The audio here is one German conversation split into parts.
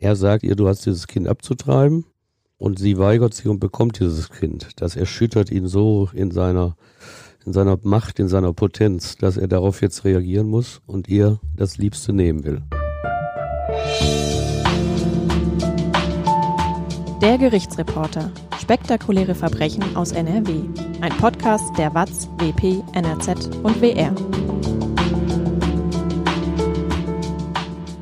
Er sagt ihr, du hast dieses Kind abzutreiben und sie weigert sich und bekommt dieses Kind. Das erschüttert ihn so in seiner, in seiner Macht, in seiner Potenz, dass er darauf jetzt reagieren muss und ihr das Liebste nehmen will. Der Gerichtsreporter. Spektakuläre Verbrechen aus NRW. Ein Podcast der WAZ, WP, NRZ und WR.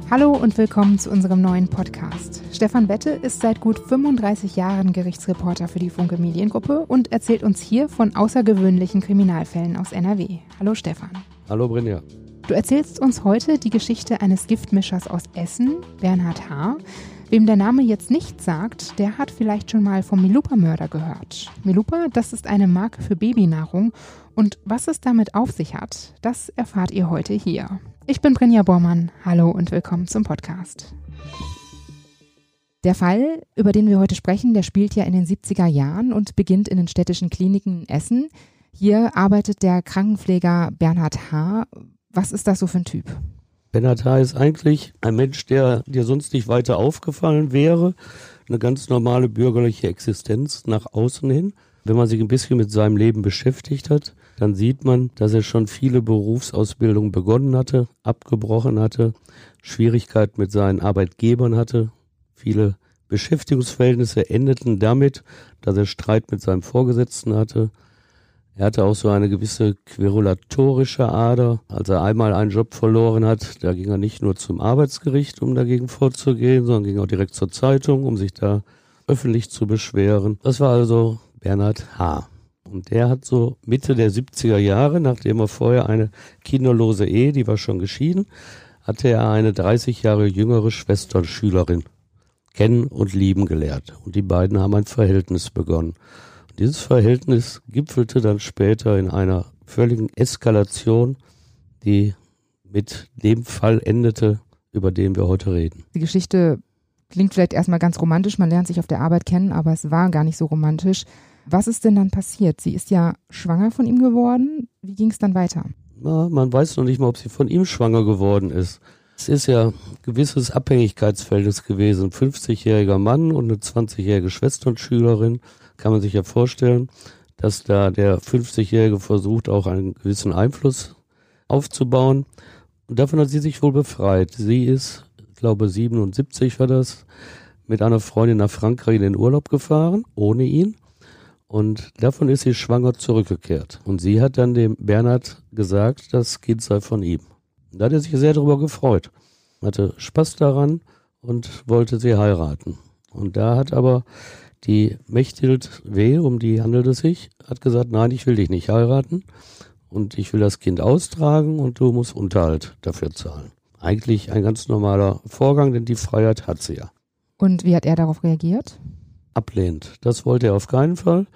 Hallo und willkommen zu unserem neuen Podcast. Stefan Wette ist seit gut 35 Jahren Gerichtsreporter für die Funke Mediengruppe und erzählt uns hier von außergewöhnlichen Kriminalfällen aus NRW. Hallo Stefan. Hallo Brinja. Du erzählst uns heute die Geschichte eines Giftmischers aus Essen, Bernhard H., Wem der Name jetzt nicht sagt, der hat vielleicht schon mal vom Milupa-Mörder gehört. Milupa, das ist eine Marke für Babynahrung und was es damit auf sich hat, das erfahrt ihr heute hier. Ich bin Brinja Bormann, hallo und willkommen zum Podcast. Der Fall, über den wir heute sprechen, der spielt ja in den 70er Jahren und beginnt in den städtischen Kliniken in Essen. Hier arbeitet der Krankenpfleger Bernhard H. Was ist das so für ein Typ? Benatar ist eigentlich ein Mensch, der dir sonst nicht weiter aufgefallen wäre. Eine ganz normale bürgerliche Existenz nach außen hin. Wenn man sich ein bisschen mit seinem Leben beschäftigt hat, dann sieht man, dass er schon viele Berufsausbildungen begonnen hatte, abgebrochen hatte, Schwierigkeiten mit seinen Arbeitgebern hatte. Viele Beschäftigungsverhältnisse endeten damit, dass er Streit mit seinem Vorgesetzten hatte, er hatte auch so eine gewisse querulatorische Ader. Als er einmal einen Job verloren hat, da ging er nicht nur zum Arbeitsgericht, um dagegen vorzugehen, sondern ging auch direkt zur Zeitung, um sich da öffentlich zu beschweren. Das war also Bernhard H. Und der hat so Mitte der 70er Jahre, nachdem er vorher eine kinderlose Ehe, die war schon geschieden, hatte er eine 30 Jahre jüngere Schwesternschülerin kennen und lieben gelehrt. Und die beiden haben ein Verhältnis begonnen. Dieses Verhältnis gipfelte dann später in einer völligen Eskalation, die mit dem Fall endete, über den wir heute reden. Die Geschichte klingt vielleicht erstmal ganz romantisch, man lernt sich auf der Arbeit kennen, aber es war gar nicht so romantisch. Was ist denn dann passiert? Sie ist ja schwanger von ihm geworden. Wie ging es dann weiter? Na, man weiß noch nicht mal, ob sie von ihm schwanger geworden ist. Es ist ja ein gewisses Abhängigkeitsverhältnis gewesen. 50-jähriger Mann und eine 20-jährige Schwesternschülerin kann man sich ja vorstellen, dass da der 50-Jährige versucht, auch einen gewissen Einfluss aufzubauen. Und davon hat sie sich wohl befreit. Sie ist, ich glaube 77 war das, mit einer Freundin nach Frankreich in den Urlaub gefahren, ohne ihn. Und davon ist sie schwanger zurückgekehrt. Und sie hat dann dem Bernhard gesagt, das Kind sei von ihm. Da hat er sich sehr darüber gefreut. Hatte Spaß daran und wollte sie heiraten. Und da hat aber die Mechthild W., um die handelt es sich, hat gesagt, nein, ich will dich nicht heiraten und ich will das Kind austragen und du musst Unterhalt dafür zahlen. Eigentlich ein ganz normaler Vorgang, denn die Freiheit hat sie ja. Und wie hat er darauf reagiert? Ablehnt. Das wollte er auf keinen Fall.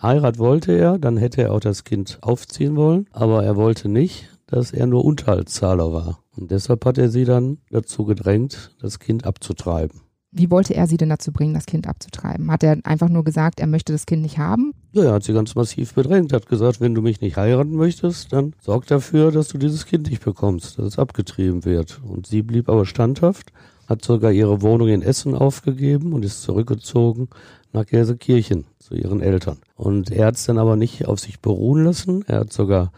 Heirat wollte er, dann hätte er auch das Kind aufziehen wollen, aber er wollte nicht, dass er nur Unterhaltszahler war. Und deshalb hat er sie dann dazu gedrängt, das Kind abzutreiben. Wie wollte er sie denn dazu bringen, das Kind abzutreiben? Hat er einfach nur gesagt, er möchte das Kind nicht haben? Ja, er hat sie ganz massiv bedrängt, hat gesagt, wenn du mich nicht heiraten möchtest, dann sorg dafür, dass du dieses Kind nicht bekommst, dass es abgetrieben wird. Und sie blieb aber standhaft, hat sogar ihre Wohnung in Essen aufgegeben und ist zurückgezogen nach Gelsenkirchen zu ihren Eltern. Und er hat es dann aber nicht auf sich beruhen lassen. Er hat sogar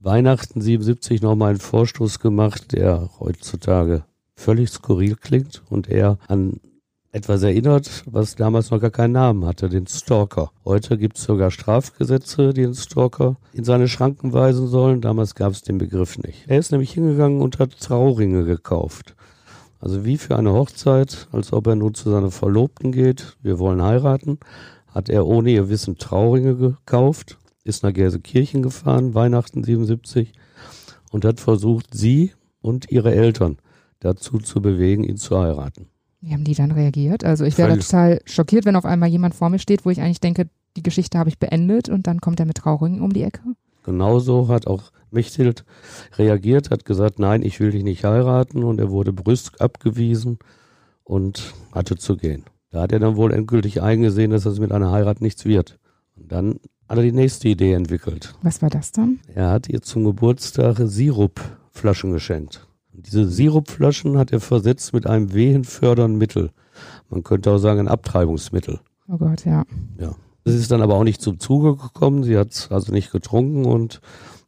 Weihnachten 77 nochmal einen Vorstoß gemacht, der heutzutage völlig skurril klingt und er an etwas erinnert, was damals noch gar keinen Namen hatte, den Stalker. Heute gibt es sogar Strafgesetze, die den Stalker in seine Schranken weisen sollen. Damals gab es den Begriff nicht. Er ist nämlich hingegangen und hat Trauringe gekauft. Also wie für eine Hochzeit, als ob er nun zu seiner Verlobten geht, wir wollen heiraten, hat er ohne ihr Wissen Trauringe gekauft, ist nach Gelsenkirchen gefahren, Weihnachten 77, und hat versucht, sie und ihre Eltern dazu zu bewegen, ihn zu heiraten. Wie haben die dann reagiert? Also ich wäre total schockiert, wenn auf einmal jemand vor mir steht, wo ich eigentlich denke, die Geschichte habe ich beendet und dann kommt er mit Trauringen um die Ecke. Genauso hat auch Mechthild reagiert, hat gesagt, nein, ich will dich nicht heiraten und er wurde brüsk abgewiesen und hatte zu gehen. Da hat er dann wohl endgültig eingesehen, dass es mit einer Heirat nichts wird. Und dann hat er die nächste Idee entwickelt. Was war das dann? Er hat ihr zum Geburtstag Sirupflaschen geschenkt. Diese Sirupflaschen hat er versetzt mit einem wehenfördernden Mittel. Man könnte auch sagen ein Abtreibungsmittel. Oh Gott, ja. Ja. Es ist dann aber auch nicht zum Zuge gekommen. Sie hat es also nicht getrunken und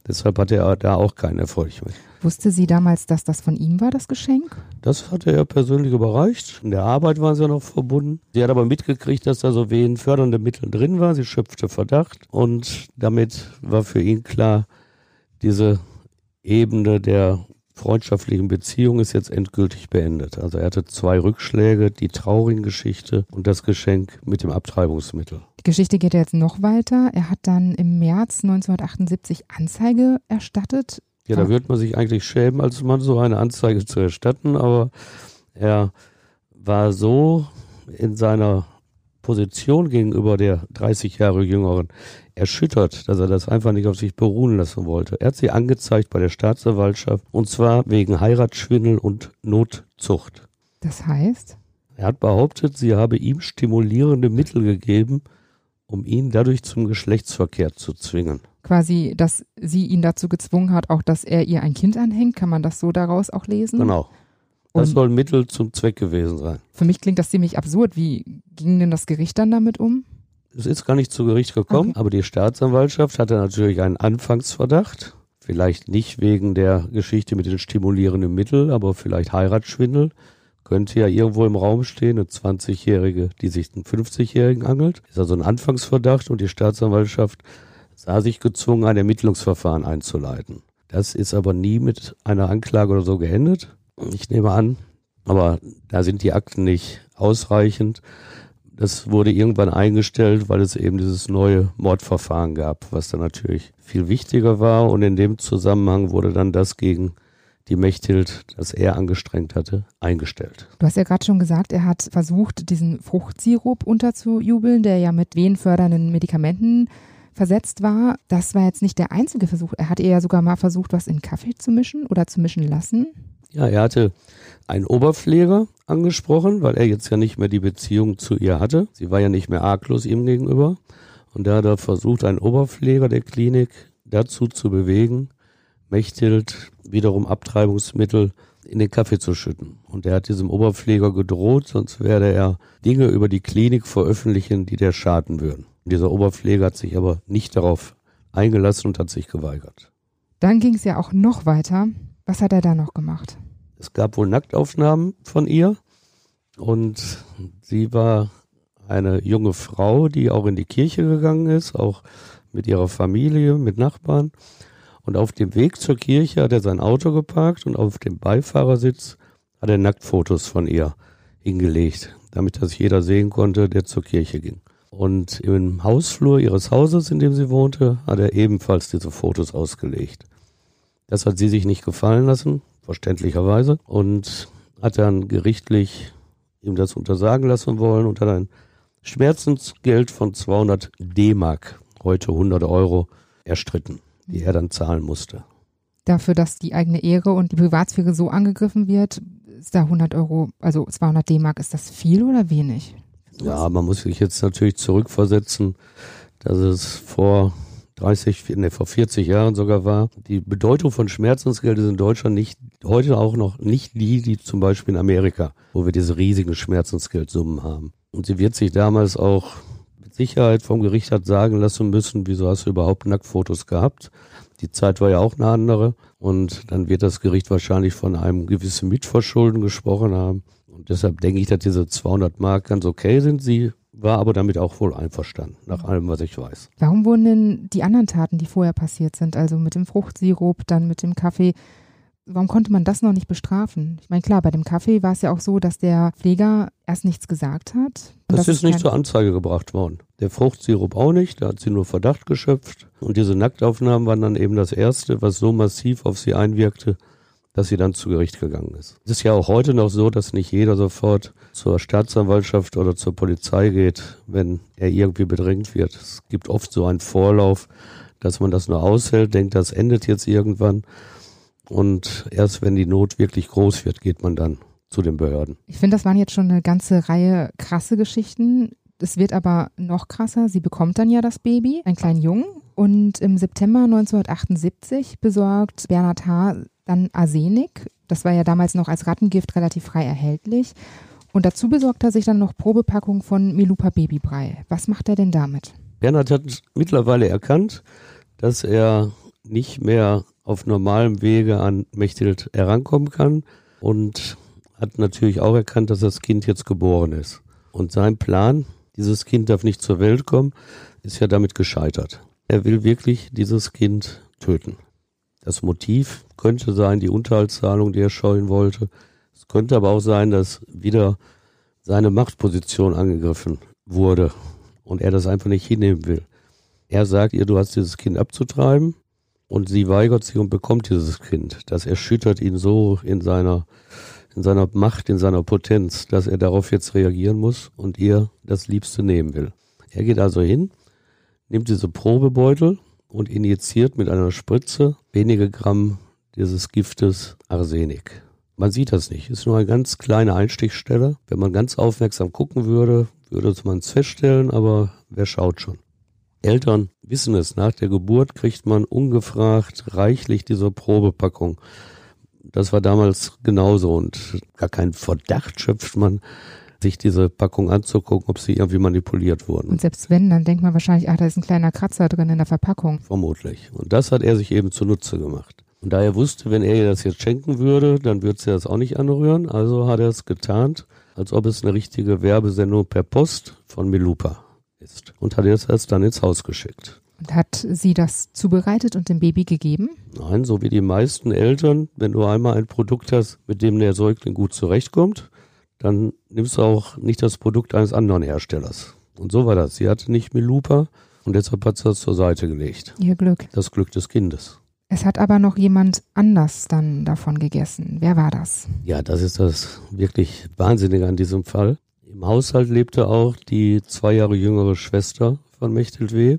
deshalb hatte er da auch keinen Erfolg mit. Wusste sie damals, dass das von ihm war, das Geschenk? Das hatte er persönlich überreicht. In der Arbeit waren sie ja noch verbunden. Sie hat aber mitgekriegt, dass da so wehenfördernde Mittel drin war. Sie schöpfte Verdacht und damit war für ihn klar, diese Ebene der freundschaftlichen Beziehung ist jetzt endgültig beendet. Also er hatte zwei Rückschläge, die traurigen Geschichte und das Geschenk mit dem Abtreibungsmittel. Die Geschichte geht jetzt noch weiter. Er hat dann im März 1978 Anzeige erstattet. Ja, da wird man sich eigentlich schämen, als Mann so eine Anzeige zu erstatten, aber er war so in seiner Position gegenüber der 30 Jahre jüngeren erschüttert, dass er das einfach nicht auf sich beruhen lassen wollte. Er hat sie angezeigt bei der Staatsanwaltschaft und zwar wegen Heiratsschwindel und Notzucht. Das heißt? Er hat behauptet, sie habe ihm stimulierende Mittel gegeben, um ihn dadurch zum Geschlechtsverkehr zu zwingen. Quasi, dass sie ihn dazu gezwungen hat, auch dass er ihr ein Kind anhängt. Kann man das so daraus auch lesen? Genau. Das soll Mittel zum Zweck gewesen sein. Für mich klingt das ziemlich absurd. Wie ging denn das Gericht dann damit um? Es ist gar nicht zu Gericht gekommen, okay. aber die Staatsanwaltschaft hatte natürlich einen Anfangsverdacht. Vielleicht nicht wegen der Geschichte mit den stimulierenden Mitteln, aber vielleicht Heiratsschwindel. Könnte ja irgendwo im Raum stehen, eine 20-Jährige, die sich einen 50-Jährigen angelt. Ist also ein Anfangsverdacht und die Staatsanwaltschaft sah sich gezwungen, ein Ermittlungsverfahren einzuleiten. Das ist aber nie mit einer Anklage oder so geendet. Ich nehme an, aber da sind die Akten nicht ausreichend. Das wurde irgendwann eingestellt, weil es eben dieses neue Mordverfahren gab, was dann natürlich viel wichtiger war. Und in dem Zusammenhang wurde dann das gegen die Mechthild, das er angestrengt hatte, eingestellt. Du hast ja gerade schon gesagt, er hat versucht, diesen Fruchtsirup unterzujubeln, der ja mit wehenfördernden Medikamenten versetzt war. Das war jetzt nicht der einzige Versuch. Er hat ja sogar mal versucht, was in Kaffee zu mischen oder zu mischen lassen. Ja, er hatte einen Oberpfleger angesprochen, weil er jetzt ja nicht mehr die Beziehung zu ihr hatte. Sie war ja nicht mehr arglos ihm gegenüber. Und da hat er versucht, einen Oberpfleger der Klinik dazu zu bewegen, Mechthild wiederum Abtreibungsmittel in den Kaffee zu schütten. Und er hat diesem Oberpfleger gedroht, sonst werde er Dinge über die Klinik veröffentlichen, die der schaden würden. Und dieser Oberpfleger hat sich aber nicht darauf eingelassen und hat sich geweigert. Dann ging es ja auch noch weiter. Was hat er da noch gemacht? Es gab wohl Nacktaufnahmen von ihr und sie war eine junge Frau, die auch in die Kirche gegangen ist, auch mit ihrer Familie, mit Nachbarn. Und auf dem Weg zur Kirche hat er sein Auto geparkt und auf dem Beifahrersitz hat er Nacktfotos von ihr hingelegt, damit das jeder sehen konnte, der zur Kirche ging. Und im Hausflur ihres Hauses, in dem sie wohnte, hat er ebenfalls diese Fotos ausgelegt. Das hat sie sich nicht gefallen lassen, verständlicherweise, und hat dann gerichtlich ihm das untersagen lassen wollen und hat ein Schmerzensgeld von 200 D-Mark, heute 100 Euro, erstritten, die er dann zahlen musste. Dafür, dass die eigene Ehre und die Privatsphäre so angegriffen wird, ist da 100 Euro, also 200 D-Mark, ist das viel oder wenig? Ja, man muss sich jetzt natürlich zurückversetzen, dass es vor 30, nee, vor 40 Jahren sogar war. Die Bedeutung von Schmerzensgeld ist in Deutschland nicht, heute auch noch nicht die, die zum Beispiel in Amerika, wo wir diese riesigen Schmerzensgeldsummen haben. Und sie wird sich damals auch mit Sicherheit vom Gericht hat sagen lassen müssen, wieso hast du überhaupt Nacktfotos gehabt? Die Zeit war ja auch eine andere. Und dann wird das Gericht wahrscheinlich von einem gewissen Mitverschulden gesprochen haben. Und deshalb denke ich, dass diese 200 Mark ganz okay sind. Sie war aber damit auch wohl einverstanden, nach allem, was ich weiß. Warum wurden denn die anderen Taten, die vorher passiert sind, also mit dem Fruchtsirup, dann mit dem Kaffee, warum konnte man das noch nicht bestrafen? Ich meine, klar, bei dem Kaffee war es ja auch so, dass der Pfleger erst nichts gesagt hat. Das, das ist nicht zur Anzeige gebracht worden. Der Fruchtsirup auch nicht, da hat sie nur Verdacht geschöpft. Und diese Nacktaufnahmen waren dann eben das Erste, was so massiv auf sie einwirkte, dass sie dann zu Gericht gegangen ist. Es ist ja auch heute noch so, dass nicht jeder sofort zur Staatsanwaltschaft oder zur Polizei geht, wenn er irgendwie bedrängt wird. Es gibt oft so einen Vorlauf, dass man das nur aushält, denkt, das endet jetzt irgendwann. Und erst wenn die Not wirklich groß wird, geht man dann zu den Behörden. Ich finde, das waren jetzt schon eine ganze Reihe krasse Geschichten. Es wird aber noch krasser. Sie bekommt dann ja das Baby, einen kleinen Jungen. Und im September 1978 besorgt Bernhard H dann Arsenik Das war ja damals noch als Rattengift relativ frei erhältlich. Und dazu besorgt er sich dann noch Probepackungen von Milupa Babybrei. Was macht er denn damit? Bernhard hat mittlerweile erkannt, dass er nicht mehr auf normalem Wege an Mechthild herankommen kann und hat natürlich auch erkannt, dass das Kind jetzt geboren ist. Und sein Plan, dieses Kind darf nicht zur Welt kommen, ist ja damit gescheitert. Er will wirklich dieses Kind töten. Das Motiv könnte sein die Unterhaltszahlung, die er scheuen wollte. Es könnte aber auch sein, dass wieder seine Machtposition angegriffen wurde und er das einfach nicht hinnehmen will. Er sagt ihr, du hast dieses Kind abzutreiben und sie weigert sich und bekommt dieses Kind. Das erschüttert ihn so in seiner, in seiner Macht, in seiner Potenz, dass er darauf jetzt reagieren muss und ihr das Liebste nehmen will. Er geht also hin, nimmt diese Probebeutel und injiziert mit einer Spritze wenige Gramm dieses Giftes Arsenik. Man sieht das nicht. Ist nur eine ganz kleine Einstichstelle. Wenn man ganz aufmerksam gucken würde, würde man es feststellen, aber wer schaut schon? Eltern wissen es, nach der Geburt kriegt man ungefragt reichlich diese Probepackung. Das war damals genauso und gar keinen Verdacht schöpft man, sich diese Packung anzugucken, ob sie irgendwie manipuliert wurden. Und selbst wenn, dann denkt man wahrscheinlich, ach, da ist ein kleiner Kratzer drin in der Verpackung. Vermutlich. Und das hat er sich eben zunutze gemacht. Und da er wusste, wenn er ihr das jetzt schenken würde, dann würde sie das auch nicht anrühren. Also hat er es getarnt, als ob es eine richtige Werbesendung per Post von Milupa ist. Und hat es erst dann ins Haus geschickt. Und hat sie das zubereitet und dem Baby gegeben? Nein, so wie die meisten Eltern, wenn du einmal ein Produkt hast, mit dem der Säugling gut zurechtkommt, dann nimmst du auch nicht das Produkt eines anderen Herstellers. Und so war das. Sie hatte nicht Milupa und deshalb hat sie das zur Seite gelegt. Ihr Glück. Das Glück des Kindes. Es hat aber noch jemand anders dann davon gegessen. Wer war das? Ja, das ist das wirklich Wahnsinnige an diesem Fall. Im Haushalt lebte auch die zwei Jahre jüngere Schwester von Mechthild W.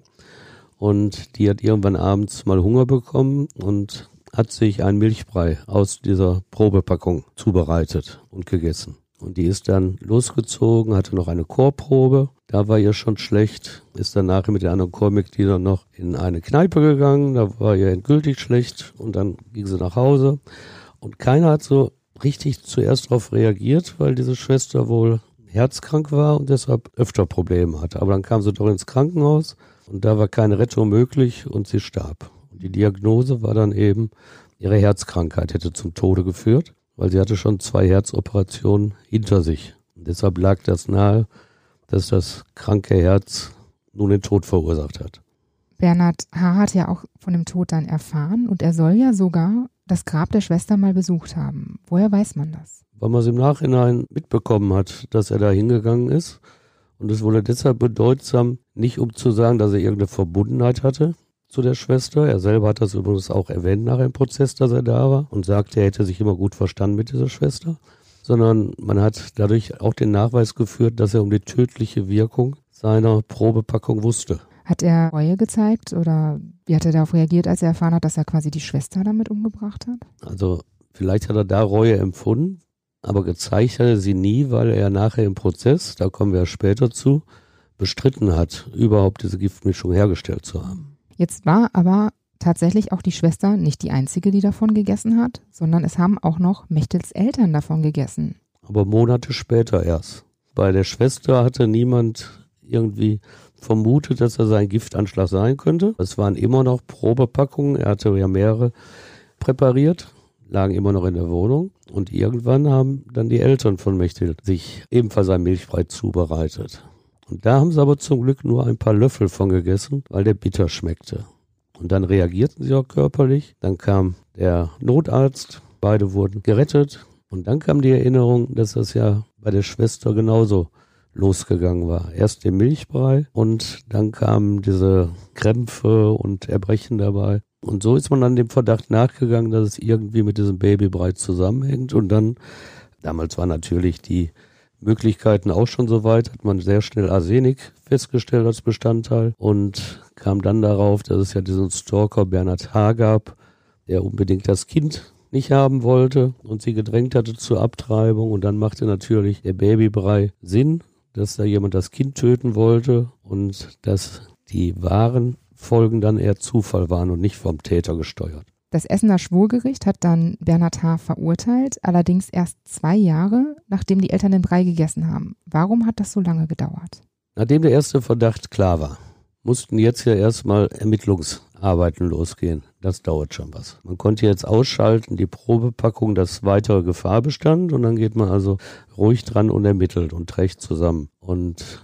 Und die hat irgendwann abends mal Hunger bekommen und hat sich ein Milchbrei aus dieser Probepackung zubereitet und gegessen. Und die ist dann losgezogen, hatte noch eine Chorprobe. Da war ihr schon schlecht, ist dann nachher mit den anderen Chormitgliedern noch in eine Kneipe gegangen. Da war ihr endgültig schlecht und dann ging sie nach Hause. Und keiner hat so richtig zuerst darauf reagiert, weil diese Schwester wohl herzkrank war und deshalb öfter Probleme hatte. Aber dann kam sie doch ins Krankenhaus und da war keine Rettung möglich und sie starb. Und die Diagnose war dann eben, ihre Herzkrankheit hätte zum Tode geführt weil sie hatte schon zwei Herzoperationen hinter sich. Und deshalb lag das nahe, dass das kranke Herz nun den Tod verursacht hat. Bernhard H. hat ja auch von dem Tod dann erfahren und er soll ja sogar das Grab der Schwester mal besucht haben. Woher weiß man das? Weil man es im Nachhinein mitbekommen hat, dass er da hingegangen ist. Und es wurde deshalb bedeutsam, nicht um zu sagen, dass er irgendeine Verbundenheit hatte, zu der Schwester. Er selber hat das übrigens auch erwähnt nach dem Prozess, dass er da war und sagte, er hätte sich immer gut verstanden mit dieser Schwester. Sondern man hat dadurch auch den Nachweis geführt, dass er um die tödliche Wirkung seiner Probepackung wusste. Hat er Reue gezeigt oder wie hat er darauf reagiert, als er erfahren hat, dass er quasi die Schwester damit umgebracht hat? Also vielleicht hat er da Reue empfunden, aber gezeigt hat er sie nie, weil er nachher im Prozess, da kommen wir später zu, bestritten hat, überhaupt diese Giftmischung hergestellt zu haben. Jetzt war aber tatsächlich auch die Schwester nicht die einzige, die davon gegessen hat, sondern es haben auch noch Mechtels Eltern davon gegessen. Aber Monate später erst. Bei der Schwester hatte niemand irgendwie vermutet, dass er sein Giftanschlag sein könnte. Es waren immer noch Probepackungen. Er hatte ja mehrere präpariert, lagen immer noch in der Wohnung. Und irgendwann haben dann die Eltern von Mechthild sich ebenfalls ein Milchbrei zubereitet. Und da haben sie aber zum Glück nur ein paar Löffel von gegessen, weil der bitter schmeckte. Und dann reagierten sie auch körperlich. Dann kam der Notarzt, beide wurden gerettet. Und dann kam die Erinnerung, dass das ja bei der Schwester genauso losgegangen war. Erst der Milchbrei und dann kamen diese Krämpfe und Erbrechen dabei. Und so ist man dann dem Verdacht nachgegangen, dass es irgendwie mit diesem Babybrei zusammenhängt. Und dann, damals war natürlich die Möglichkeiten auch schon so weit, hat man sehr schnell Arsenik festgestellt als Bestandteil und kam dann darauf, dass es ja diesen Stalker Bernhard H. gab, der unbedingt das Kind nicht haben wollte und sie gedrängt hatte zur Abtreibung und dann machte natürlich der Babybrei Sinn, dass da jemand das Kind töten wollte und dass die wahren Folgen dann eher Zufall waren und nicht vom Täter gesteuert. Das Essener Schwurgericht hat dann Bernhard H. verurteilt, allerdings erst zwei Jahre, nachdem die Eltern den Brei gegessen haben. Warum hat das so lange gedauert? Nachdem der erste Verdacht klar war, mussten jetzt ja erstmal Ermittlungsarbeiten losgehen. Das dauert schon was. Man konnte jetzt ausschalten, die Probepackung, dass weitere Gefahr bestand und dann geht man also ruhig dran und ermittelt und trägt zusammen. Und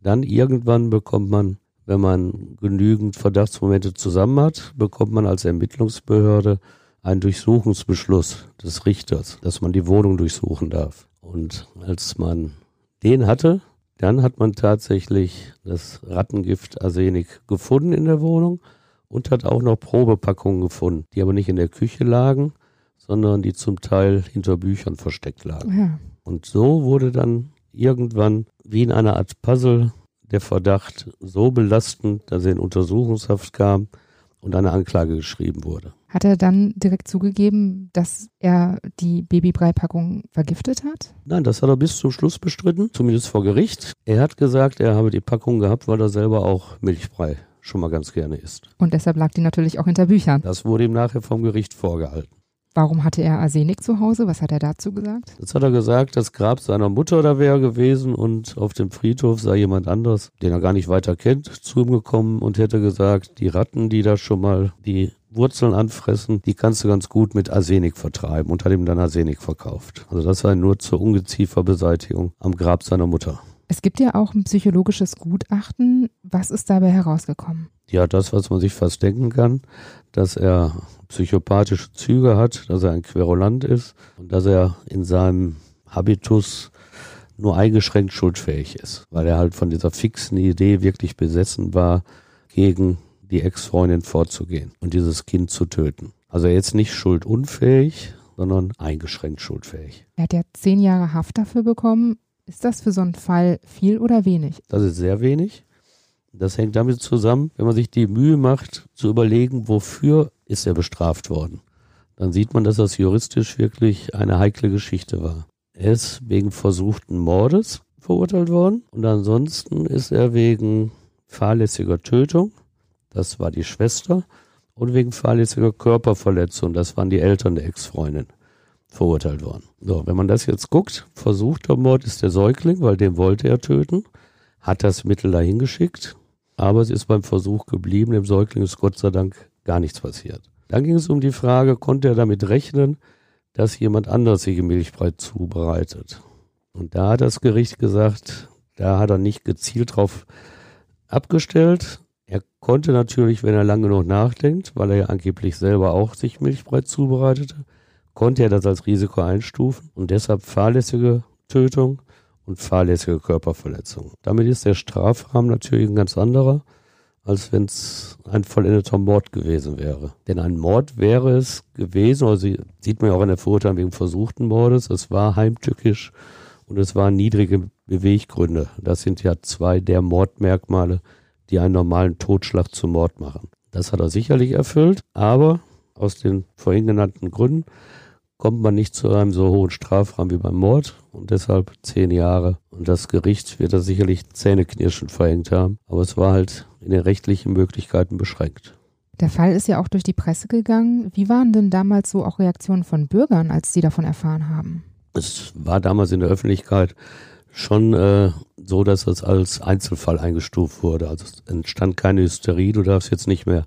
dann irgendwann bekommt man wenn man genügend Verdachtsmomente zusammen hat, bekommt man als Ermittlungsbehörde einen Durchsuchungsbeschluss des Richters, dass man die Wohnung durchsuchen darf. Und als man den hatte, dann hat man tatsächlich das Rattengift Arsenik gefunden in der Wohnung und hat auch noch Probepackungen gefunden, die aber nicht in der Küche lagen, sondern die zum Teil hinter Büchern versteckt lagen. Ja. Und so wurde dann irgendwann wie in einer Art Puzzle der Verdacht so belastend, dass er in Untersuchungshaft kam und eine Anklage geschrieben wurde. Hat er dann direkt zugegeben, dass er die Babybrei-Packung vergiftet hat? Nein, das hat er bis zum Schluss bestritten, zumindest vor Gericht. Er hat gesagt, er habe die Packung gehabt, weil er selber auch Milchbrei schon mal ganz gerne isst. Und deshalb lag die natürlich auch hinter Büchern. Das wurde ihm nachher vom Gericht vorgehalten. Warum hatte er Arsenik zu Hause? Was hat er dazu gesagt? Das hat er gesagt, das Grab seiner Mutter da wäre gewesen und auf dem Friedhof sei jemand anders, den er gar nicht weiter kennt, zu ihm gekommen und hätte gesagt, die Ratten, die da schon mal die Wurzeln anfressen, die kannst du ganz gut mit Arsenik vertreiben und hat ihm dann Arsenik verkauft. Also das sei nur zur Ungezieferbeseitigung am Grab seiner Mutter. Es gibt ja auch ein psychologisches Gutachten. Was ist dabei herausgekommen? Ja, das, was man sich fast denken kann, dass er psychopathische Züge hat, dass er ein Querulant ist und dass er in seinem Habitus nur eingeschränkt schuldfähig ist, weil er halt von dieser fixen Idee wirklich besessen war, gegen die Ex-Freundin vorzugehen und dieses Kind zu töten. Also jetzt nicht schuldunfähig, sondern eingeschränkt schuldfähig. Er hat ja zehn Jahre Haft dafür bekommen. Ist das für so einen Fall viel oder wenig? Das ist sehr wenig. Das hängt damit zusammen, wenn man sich die Mühe macht, zu überlegen, wofür ist er bestraft worden. Dann sieht man, dass das juristisch wirklich eine heikle Geschichte war. Er ist wegen versuchten Mordes verurteilt worden und ansonsten ist er wegen fahrlässiger Tötung, das war die Schwester, und wegen fahrlässiger Körperverletzung, das waren die Eltern der Ex-Freundin, verurteilt worden. So, wenn man das jetzt guckt, versuchter Mord ist der Säugling, weil den wollte er töten, hat das Mittel dahin geschickt, aber es ist beim Versuch geblieben. Dem Säugling ist Gott sei Dank gar nichts passiert. Dann ging es um die Frage, konnte er damit rechnen, dass jemand anders sich Milchbrei zubereitet? Und da hat das Gericht gesagt, da hat er nicht gezielt drauf abgestellt. Er konnte natürlich, wenn er lange noch nachdenkt, weil er ja angeblich selber auch sich Milchbrei zubereitete, konnte er das als Risiko einstufen und deshalb fahrlässige Tötung und fahrlässige Körperverletzung. Damit ist der Strafrahmen natürlich ein ganz anderer, als wenn es ein vollendeter Mord gewesen wäre. Denn ein Mord wäre es gewesen, also sieht man ja auch in der Verurteilung wegen versuchten Mordes, es war heimtückisch und es waren niedrige Beweggründe. Das sind ja zwei der Mordmerkmale, die einen normalen Totschlag zum Mord machen. Das hat er sicherlich erfüllt, aber aus den vorhin genannten Gründen kommt man nicht zu einem so hohen Strafrahmen wie beim Mord und deshalb zehn Jahre. Und das Gericht wird da sicherlich zähneknirschend verhängt haben, aber es war halt in den rechtlichen Möglichkeiten beschränkt. Der Fall ist ja auch durch die Presse gegangen. Wie waren denn damals so auch Reaktionen von Bürgern, als sie davon erfahren haben? Es war damals in der Öffentlichkeit schon äh, so, dass es als Einzelfall eingestuft wurde. Also es entstand keine Hysterie, du darfst jetzt nicht mehr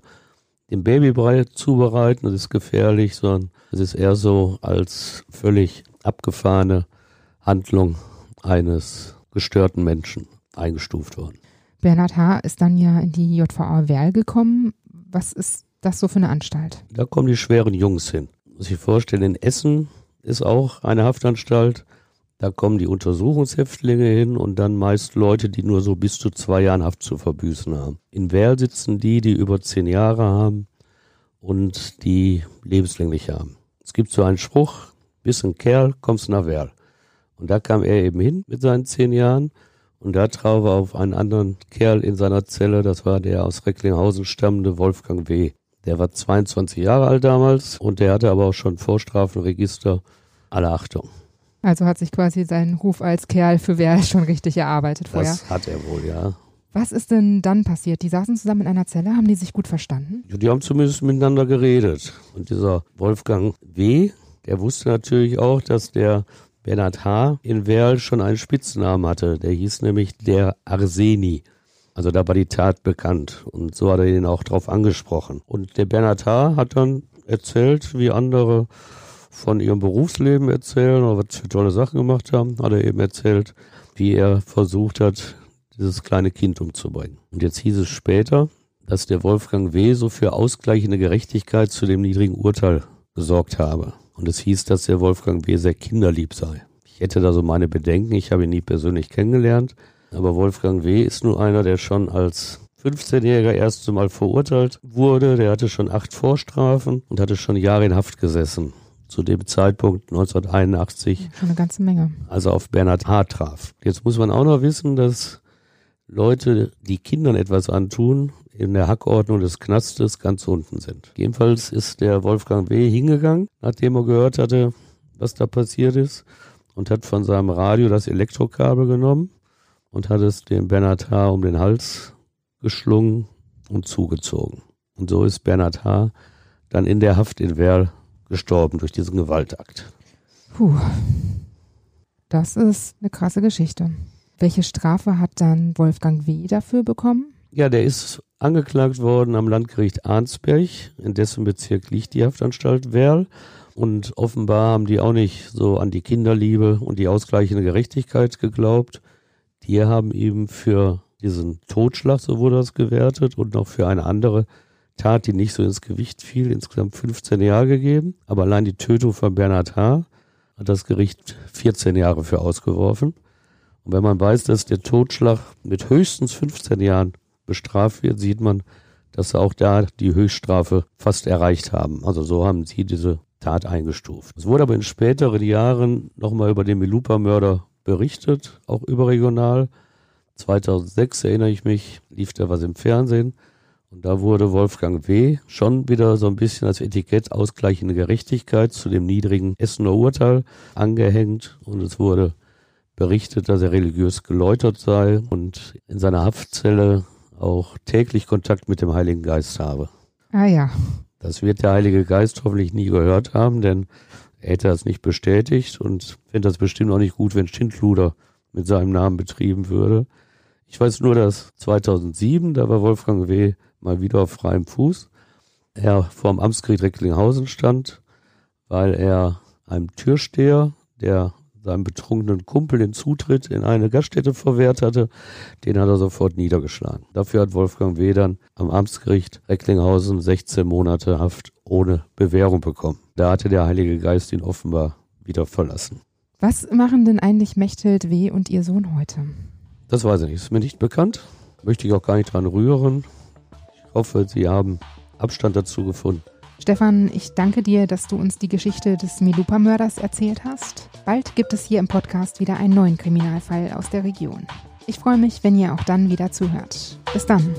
den Babybrei zubereiten, das ist gefährlich, sondern es ist eher so als völlig abgefahrene Handlung eines gestörten Menschen eingestuft worden. Bernhard H. ist dann ja in die JVA Werl gekommen. Was ist das so für eine Anstalt? Da kommen die schweren Jungs hin. Muss ich vorstellen, in Essen ist auch eine Haftanstalt. Da kommen die Untersuchungshäftlinge hin und dann meist Leute, die nur so bis zu zwei Jahren Haft zu verbüßen haben. In Werl sitzen die, die über zehn Jahre haben und die lebenslänglich haben. Es gibt so einen Spruch, bist ein Kerl, kommst nach Werl. Und da kam er eben hin mit seinen zehn Jahren und da traf er auf einen anderen Kerl in seiner Zelle, das war der aus Recklinghausen stammende Wolfgang W. Der war 22 Jahre alt damals und der hatte aber auch schon Vorstrafenregister. Alle Achtung. Also hat sich quasi sein Ruf als Kerl für wer schon richtig erarbeitet vorher. Das hat er wohl, ja. Was ist denn dann passiert? Die saßen zusammen in einer Zelle, haben die sich gut verstanden? Ja, die haben zumindest miteinander geredet. Und dieser Wolfgang W., der wusste natürlich auch, dass der Bernhard H. in Werl schon einen Spitznamen hatte. Der hieß nämlich der Arseni. Also da war die Tat bekannt. Und so hat er ihn auch drauf angesprochen. Und der Bernhard H. hat dann erzählt, wie andere von ihrem Berufsleben erzählen oder was für tolle Sachen gemacht haben, hat er eben erzählt, wie er versucht hat, dieses kleine Kind umzubringen. Und jetzt hieß es später, dass der Wolfgang W. so für ausgleichende Gerechtigkeit zu dem niedrigen Urteil gesorgt habe. Und es hieß, dass der Wolfgang W. sehr kinderlieb sei. Ich hätte da so meine Bedenken, ich habe ihn nie persönlich kennengelernt, aber Wolfgang W. ist nur einer, der schon als 15-Jähriger erst einmal verurteilt wurde. Der hatte schon acht Vorstrafen und hatte schon Jahre in Haft gesessen. Zu dem Zeitpunkt 1981. Schon eine ganze Menge. Also auf Bernhard H. traf. Jetzt muss man auch noch wissen, dass Leute, die Kindern etwas antun, in der Hackordnung des Knastes ganz unten sind. Jedenfalls ist der Wolfgang W. hingegangen, nachdem er gehört hatte, was da passiert ist, und hat von seinem Radio das Elektrokabel genommen und hat es dem Bernhard H. um den Hals geschlungen und zugezogen. Und so ist Bernhard H. dann in der Haft in Werl gestorben durch diesen Gewaltakt. Puh. Das ist eine krasse Geschichte. Welche Strafe hat dann Wolfgang W. dafür bekommen? Ja, der ist angeklagt worden am Landgericht Arnsberg, in dessen Bezirk liegt die Haftanstalt Werl. Und offenbar haben die auch nicht so an die Kinderliebe und die ausgleichende Gerechtigkeit geglaubt. Die haben ihm für diesen Totschlag, so wurde das gewertet, und noch für eine andere Tat, die nicht so ins Gewicht fiel, insgesamt 15 Jahre gegeben. Aber allein die Tötung von Bernhard H. hat das Gericht 14 Jahre für ausgeworfen. Und wenn man weiß, dass der Totschlag mit höchstens 15 Jahren bestraft wird, sieht man, dass sie auch da die Höchststrafe fast erreicht haben. Also so haben sie diese Tat eingestuft. Es wurde aber in späteren Jahren nochmal über den Milupa-Mörder berichtet, auch überregional. 2006 erinnere ich mich, lief da was im Fernsehen. Und da wurde Wolfgang W. schon wieder so ein bisschen als Etikett ausgleichende Gerechtigkeit zu dem niedrigen Essener Urteil angehängt. Und es wurde berichtet, dass er religiös geläutert sei und in seiner Haftzelle auch täglich Kontakt mit dem Heiligen Geist habe. Ah ja. Das wird der Heilige Geist hoffentlich nie gehört haben, denn er hätte das nicht bestätigt und fände das bestimmt auch nicht gut, wenn Schindluder mit seinem Namen betrieben würde. Ich weiß nur, dass 2007, da war Wolfgang W. mal wieder auf freiem Fuß, er vorm Amtsgericht Recklinghausen stand, weil er einem Türsteher, der seinem betrunkenen Kumpel den Zutritt in eine Gaststätte verwehrt hatte, den hat er sofort niedergeschlagen. Dafür hat Wolfgang W. dann am Amtsgericht Recklinghausen 16 Monate Haft ohne Bewährung bekommen. Da hatte der Heilige Geist ihn offenbar wieder verlassen. Was machen denn eigentlich Mechthild W. und ihr Sohn heute? Das weiß ich nicht, ist mir nicht bekannt. Möchte ich auch gar nicht dran rühren. Ich hoffe, Sie haben Abstand dazu gefunden. Stefan, ich danke dir, dass du uns die Geschichte des Milupa-Mörders erzählt hast. Bald gibt es hier im Podcast wieder einen neuen Kriminalfall aus der Region. Ich freue mich, wenn ihr auch dann wieder zuhört. Bis dann.